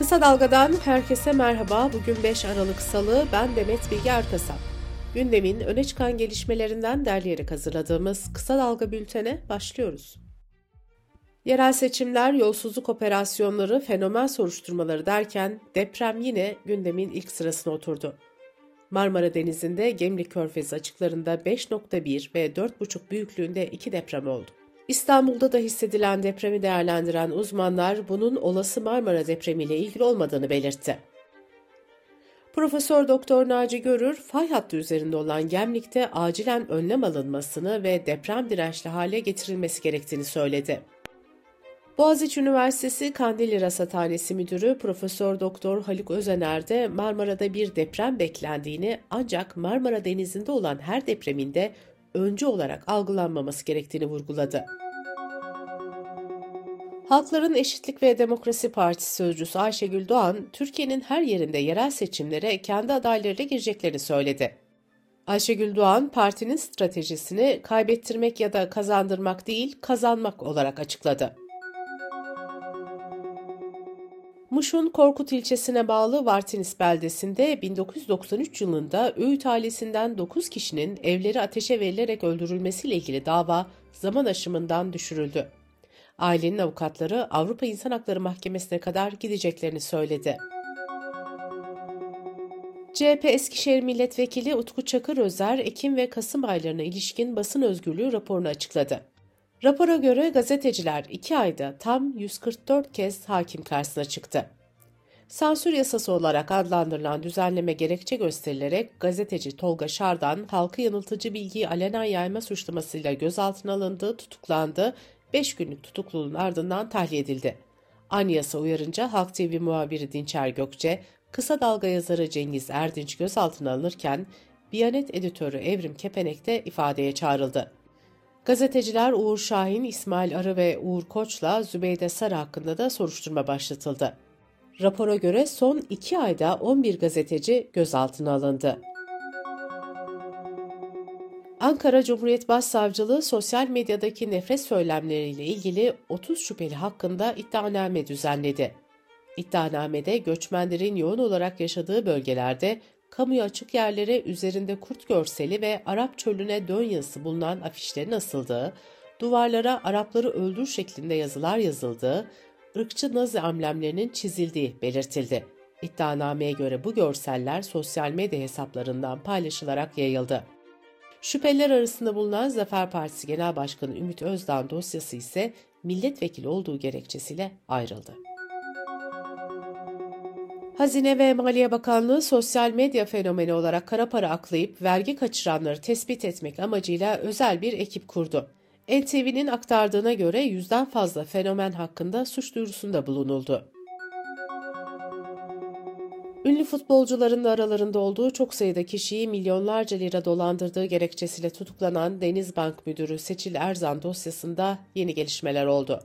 Kısa Dalga'dan herkese merhaba. Bugün 5 Aralık Salı. Ben Demet Bilge Erkasap. Gündemin öne çıkan gelişmelerinden derleyerek hazırladığımız Kısa Dalga bültene başlıyoruz. Yerel seçimler, yolsuzluk operasyonları, fenomen soruşturmaları derken deprem yine gündemin ilk sırasına oturdu. Marmara Denizi'nde Gemlik Körfezi açıklarında 5.1 ve 4.5 büyüklüğünde iki deprem oldu. İstanbul'da da hissedilen depremi değerlendiren uzmanlar bunun olası Marmara depremiyle ilgili olmadığını belirtti. Profesör Doktor Naci Görür, fay hattı üzerinde olan Gemlik'te acilen önlem alınmasını ve deprem dirençli hale getirilmesi gerektiğini söyledi. Boğaziçi Üniversitesi Kandilli Rasathanesi Müdürü Profesör Doktor Haluk Özener de Marmara'da bir deprem beklendiğini ancak Marmara Denizi'nde olan her depreminde öncü olarak algılanmaması gerektiğini vurguladı. Halkların Eşitlik ve Demokrasi Partisi sözcüsü Ayşegül Doğan, Türkiye'nin her yerinde yerel seçimlere kendi adaylarıyla gireceklerini söyledi. Ayşegül Doğan, partinin stratejisini kaybettirmek ya da kazandırmak değil, kazanmak olarak açıkladı. Muş'un Korkut ilçesine bağlı Vartinis beldesinde 1993 yılında Öğüt ailesinden 9 kişinin evleri ateşe verilerek öldürülmesiyle ilgili dava zaman aşımından düşürüldü. Ailenin avukatları Avrupa İnsan Hakları Mahkemesi'ne kadar gideceklerini söyledi. CHP Eskişehir Milletvekili Utku Çakır Özer, Ekim ve Kasım aylarına ilişkin basın özgürlüğü raporunu açıkladı. Rapora göre gazeteciler 2 ayda tam 144 kez hakim karşısına çıktı. Sansür yasası olarak adlandırılan düzenleme gerekçe gösterilerek gazeteci Tolga Şardan halkı yanıltıcı bilgiyi alenen yayma suçlamasıyla gözaltına alındı, tutuklandı, 5 günlük tutukluluğun ardından tahliye edildi. Aynı yasa uyarınca Halk TV muhabiri Dinçer Gökçe, kısa dalga yazarı Cengiz Erdinç gözaltına alınırken Biyanet editörü Evrim Kepenek de ifadeye çağrıldı. Gazeteciler Uğur Şahin, İsmail Arı ve Uğur Koç'la Zübeyde Sarı hakkında da soruşturma başlatıldı. Rapora göre son iki ayda 11 gazeteci gözaltına alındı. Ankara Cumhuriyet Başsavcılığı sosyal medyadaki nefret söylemleriyle ilgili 30 şüpheli hakkında iddianame düzenledi. İddianamede göçmenlerin yoğun olarak yaşadığı bölgelerde kamuya açık yerlere üzerinde kurt görseli ve Arap çölüne dön yazısı bulunan afişlerin asıldığı, duvarlara Arapları öldür şeklinde yazılar yazıldığı, ırkçı Nazi amblemlerinin çizildiği belirtildi. İddianameye göre bu görseller sosyal medya hesaplarından paylaşılarak yayıldı. Şüpheliler arasında bulunan Zafer Partisi Genel Başkanı Ümit Özdağ dosyası ise milletvekili olduğu gerekçesiyle ayrıldı. Hazine ve Maliye Bakanlığı sosyal medya fenomeni olarak kara para aklayıp vergi kaçıranları tespit etmek amacıyla özel bir ekip kurdu. NTV'nin aktardığına göre yüzden fazla fenomen hakkında suç duyurusunda bulunuldu. Ünlü futbolcuların da aralarında olduğu çok sayıda kişiyi milyonlarca lira dolandırdığı gerekçesiyle tutuklanan Denizbank Müdürü Seçil Erzan dosyasında yeni gelişmeler oldu.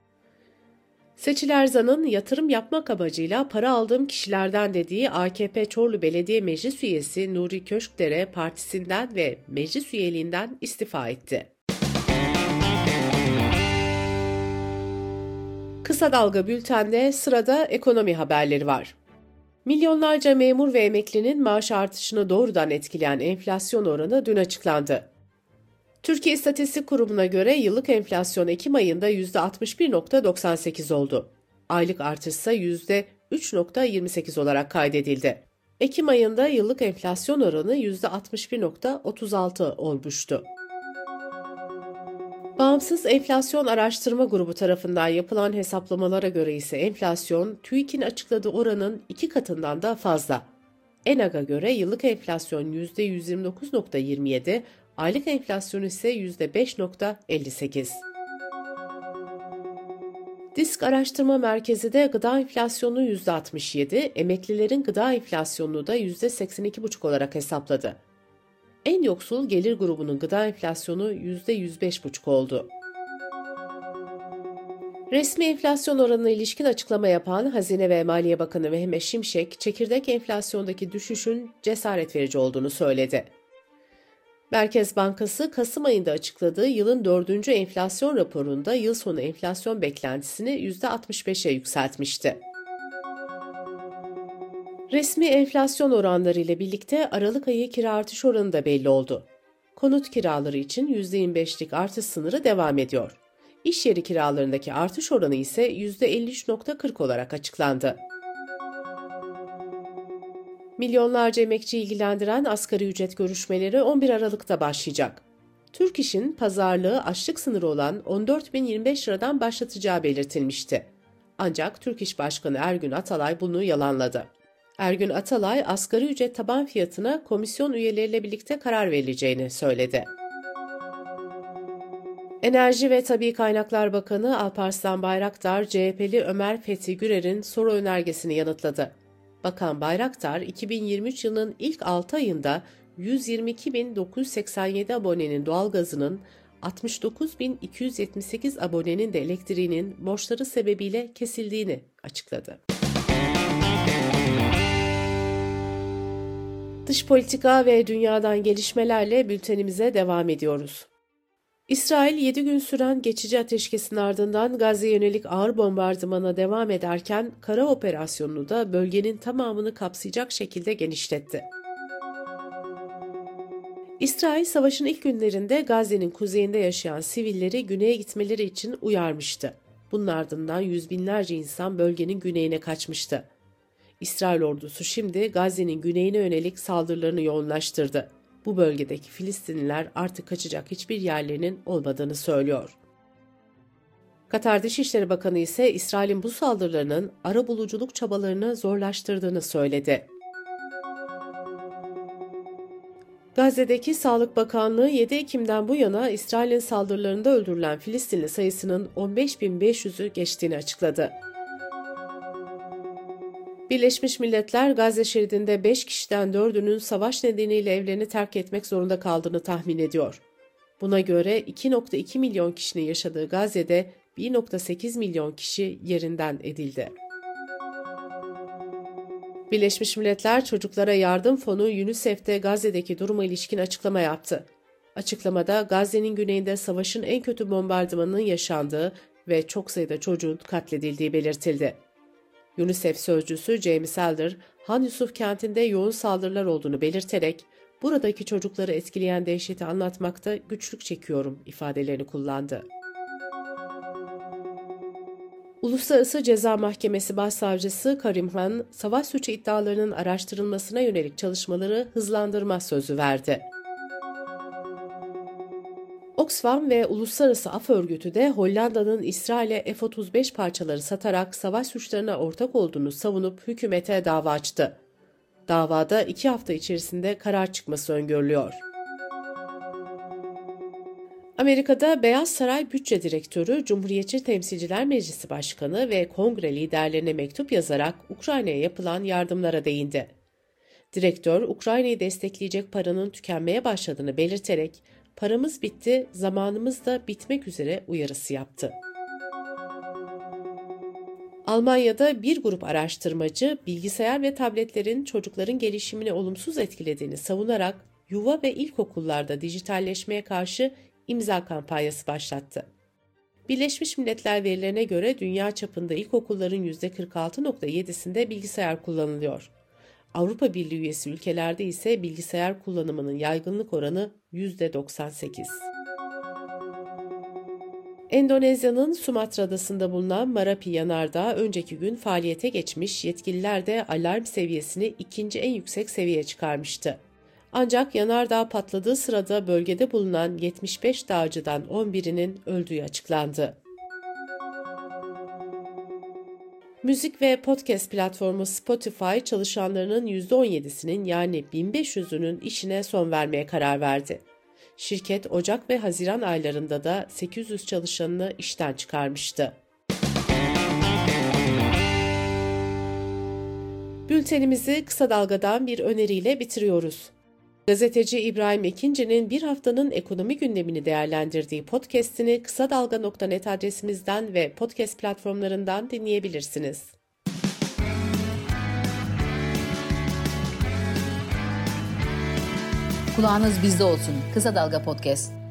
Seçil Erzan'ın yatırım yapmak amacıyla para aldığım kişilerden dediği AKP Çorlu Belediye Meclis Üyesi Nuri Köşkdere partisinden ve meclis üyeliğinden istifa etti. Kısa Dalga Bülten'de sırada ekonomi haberleri var. Milyonlarca memur ve emeklinin maaş artışını doğrudan etkileyen enflasyon oranı dün açıklandı. Türkiye İstatistik Kurumu'na göre yıllık enflasyon Ekim ayında %61.98 oldu. Aylık artış ise %3.28 olarak kaydedildi. Ekim ayında yıllık enflasyon oranı %61.36 olmuştu. Bağımsız Enflasyon Araştırma Grubu tarafından yapılan hesaplamalara göre ise enflasyon TÜİK'in açıkladığı oranın iki katından da fazla. ENAG'a göre yıllık enflasyon %129.27, aylık enflasyon ise %5.58. Disk Araştırma Merkezi de gıda enflasyonu %67, emeklilerin gıda enflasyonunu da %82,5 olarak hesapladı. En yoksul gelir grubunun gıda enflasyonu %105,5 oldu. Resmi enflasyon oranına ilişkin açıklama yapan Hazine ve Maliye Bakanı Mehmet Şimşek, çekirdek enflasyondaki düşüşün cesaret verici olduğunu söyledi. Merkez Bankası Kasım ayında açıkladığı yılın dördüncü enflasyon raporunda yıl sonu enflasyon beklentisini %65'e yükseltmişti. Resmi enflasyon oranları ile birlikte Aralık ayı kira artış oranı da belli oldu. Konut kiraları için %25'lik artış sınırı devam ediyor. İş yeri kiralarındaki artış oranı ise %53.40 olarak açıklandı. Milyonlarca emekçi ilgilendiren asgari ücret görüşmeleri 11 Aralık'ta başlayacak. Türk İş'in pazarlığı açlık sınırı olan 14.025 liradan başlatacağı belirtilmişti. Ancak Türk İş Başkanı Ergün Atalay bunu yalanladı. Ergün Atalay asgari ücret taban fiyatına komisyon üyeleriyle birlikte karar verileceğini söyledi. Enerji ve Tabi Kaynaklar Bakanı Alparslan Bayraktar, CHP'li Ömer Fethi Gürer'in soru önergesini yanıtladı. Bakan Bayraktar, 2023 yılının ilk 6 ayında 122.987 abonenin doğalgazının, 69.278 abonenin de elektriğinin borçları sebebiyle kesildiğini açıkladı. Dış politika ve dünyadan gelişmelerle bültenimize devam ediyoruz. İsrail 7 gün süren geçici ateşkesin ardından Gazze yönelik ağır bombardımana devam ederken kara operasyonunu da bölgenin tamamını kapsayacak şekilde genişletti. İsrail savaşın ilk günlerinde Gazze'nin kuzeyinde yaşayan sivilleri güneye gitmeleri için uyarmıştı. Bunun ardından yüz binlerce insan bölgenin güneyine kaçmıştı. İsrail ordusu şimdi Gazze'nin güneyine yönelik saldırılarını yoğunlaştırdı. Bu bölgedeki Filistinliler artık kaçacak hiçbir yerlerinin olmadığını söylüyor. Katar Dışişleri Bakanı ise İsrail'in bu saldırılarının ara buluculuk çabalarını zorlaştırdığını söyledi. Gazze'deki Sağlık Bakanlığı 7 Ekim'den bu yana İsrail'in saldırılarında öldürülen Filistinli sayısının 15.500'ü geçtiğini açıkladı. Birleşmiş Milletler Gazze şeridinde 5 kişiden 4'ünün savaş nedeniyle evlerini terk etmek zorunda kaldığını tahmin ediyor. Buna göre 2.2 milyon kişinin yaşadığı Gazze'de 1.8 milyon kişi yerinden edildi. Birleşmiş Milletler Çocuklara Yardım Fonu UNICEF'te Gazze'deki duruma ilişkin açıklama yaptı. Açıklamada Gazze'nin güneyinde savaşın en kötü bombardımanının yaşandığı ve çok sayıda çocuğun katledildiği belirtildi. UNICEF sözcüsü James Elder, Han Yusuf kentinde yoğun saldırılar olduğunu belirterek, buradaki çocukları etkileyen dehşeti anlatmakta güçlük çekiyorum ifadelerini kullandı. Uluslararası Ceza Mahkemesi Başsavcısı Karim Han, savaş suçu iddialarının araştırılmasına yönelik çalışmaları hızlandırma sözü verdi. Oxfam ve Uluslararası Af Örgütü de Hollanda'nın İsrail'e F-35 parçaları satarak savaş suçlarına ortak olduğunu savunup hükümete dava açtı. Davada iki hafta içerisinde karar çıkması öngörülüyor. Amerika'da Beyaz Saray Bütçe Direktörü, Cumhuriyetçi Temsilciler Meclisi Başkanı ve kongre liderlerine mektup yazarak Ukrayna'ya yapılan yardımlara değindi. Direktör, Ukrayna'yı destekleyecek paranın tükenmeye başladığını belirterek paramız bitti, zamanımız da bitmek üzere uyarısı yaptı. Almanya'da bir grup araştırmacı bilgisayar ve tabletlerin çocukların gelişimini olumsuz etkilediğini savunarak yuva ve ilkokullarda dijitalleşmeye karşı imza kampanyası başlattı. Birleşmiş Milletler verilerine göre dünya çapında ilkokulların %46.7'sinde bilgisayar kullanılıyor. Avrupa Birliği üyesi ülkelerde ise bilgisayar kullanımının yaygınlık oranı %98. Endonezya'nın Sumatra adasında bulunan Marapi Yanardağ önceki gün faaliyete geçmiş, yetkililer de alarm seviyesini ikinci en yüksek seviyeye çıkarmıştı. Ancak yanardağ patladığı sırada bölgede bulunan 75 dağcıdan 11'inin öldüğü açıklandı. Müzik ve podcast platformu Spotify çalışanlarının %17'sinin yani 1500'ünün işine son vermeye karar verdi. Şirket Ocak ve Haziran aylarında da 800 çalışanını işten çıkarmıştı. Bültenimizi kısa dalgadan bir öneriyle bitiriyoruz. Gazeteci İbrahim Ekinci'nin bir haftanın ekonomi gündemini değerlendirdiği podcast'ini kısa dalga.net adresimizden ve podcast platformlarından dinleyebilirsiniz. Kulağınız bizde olsun. Kısa Dalga Podcast.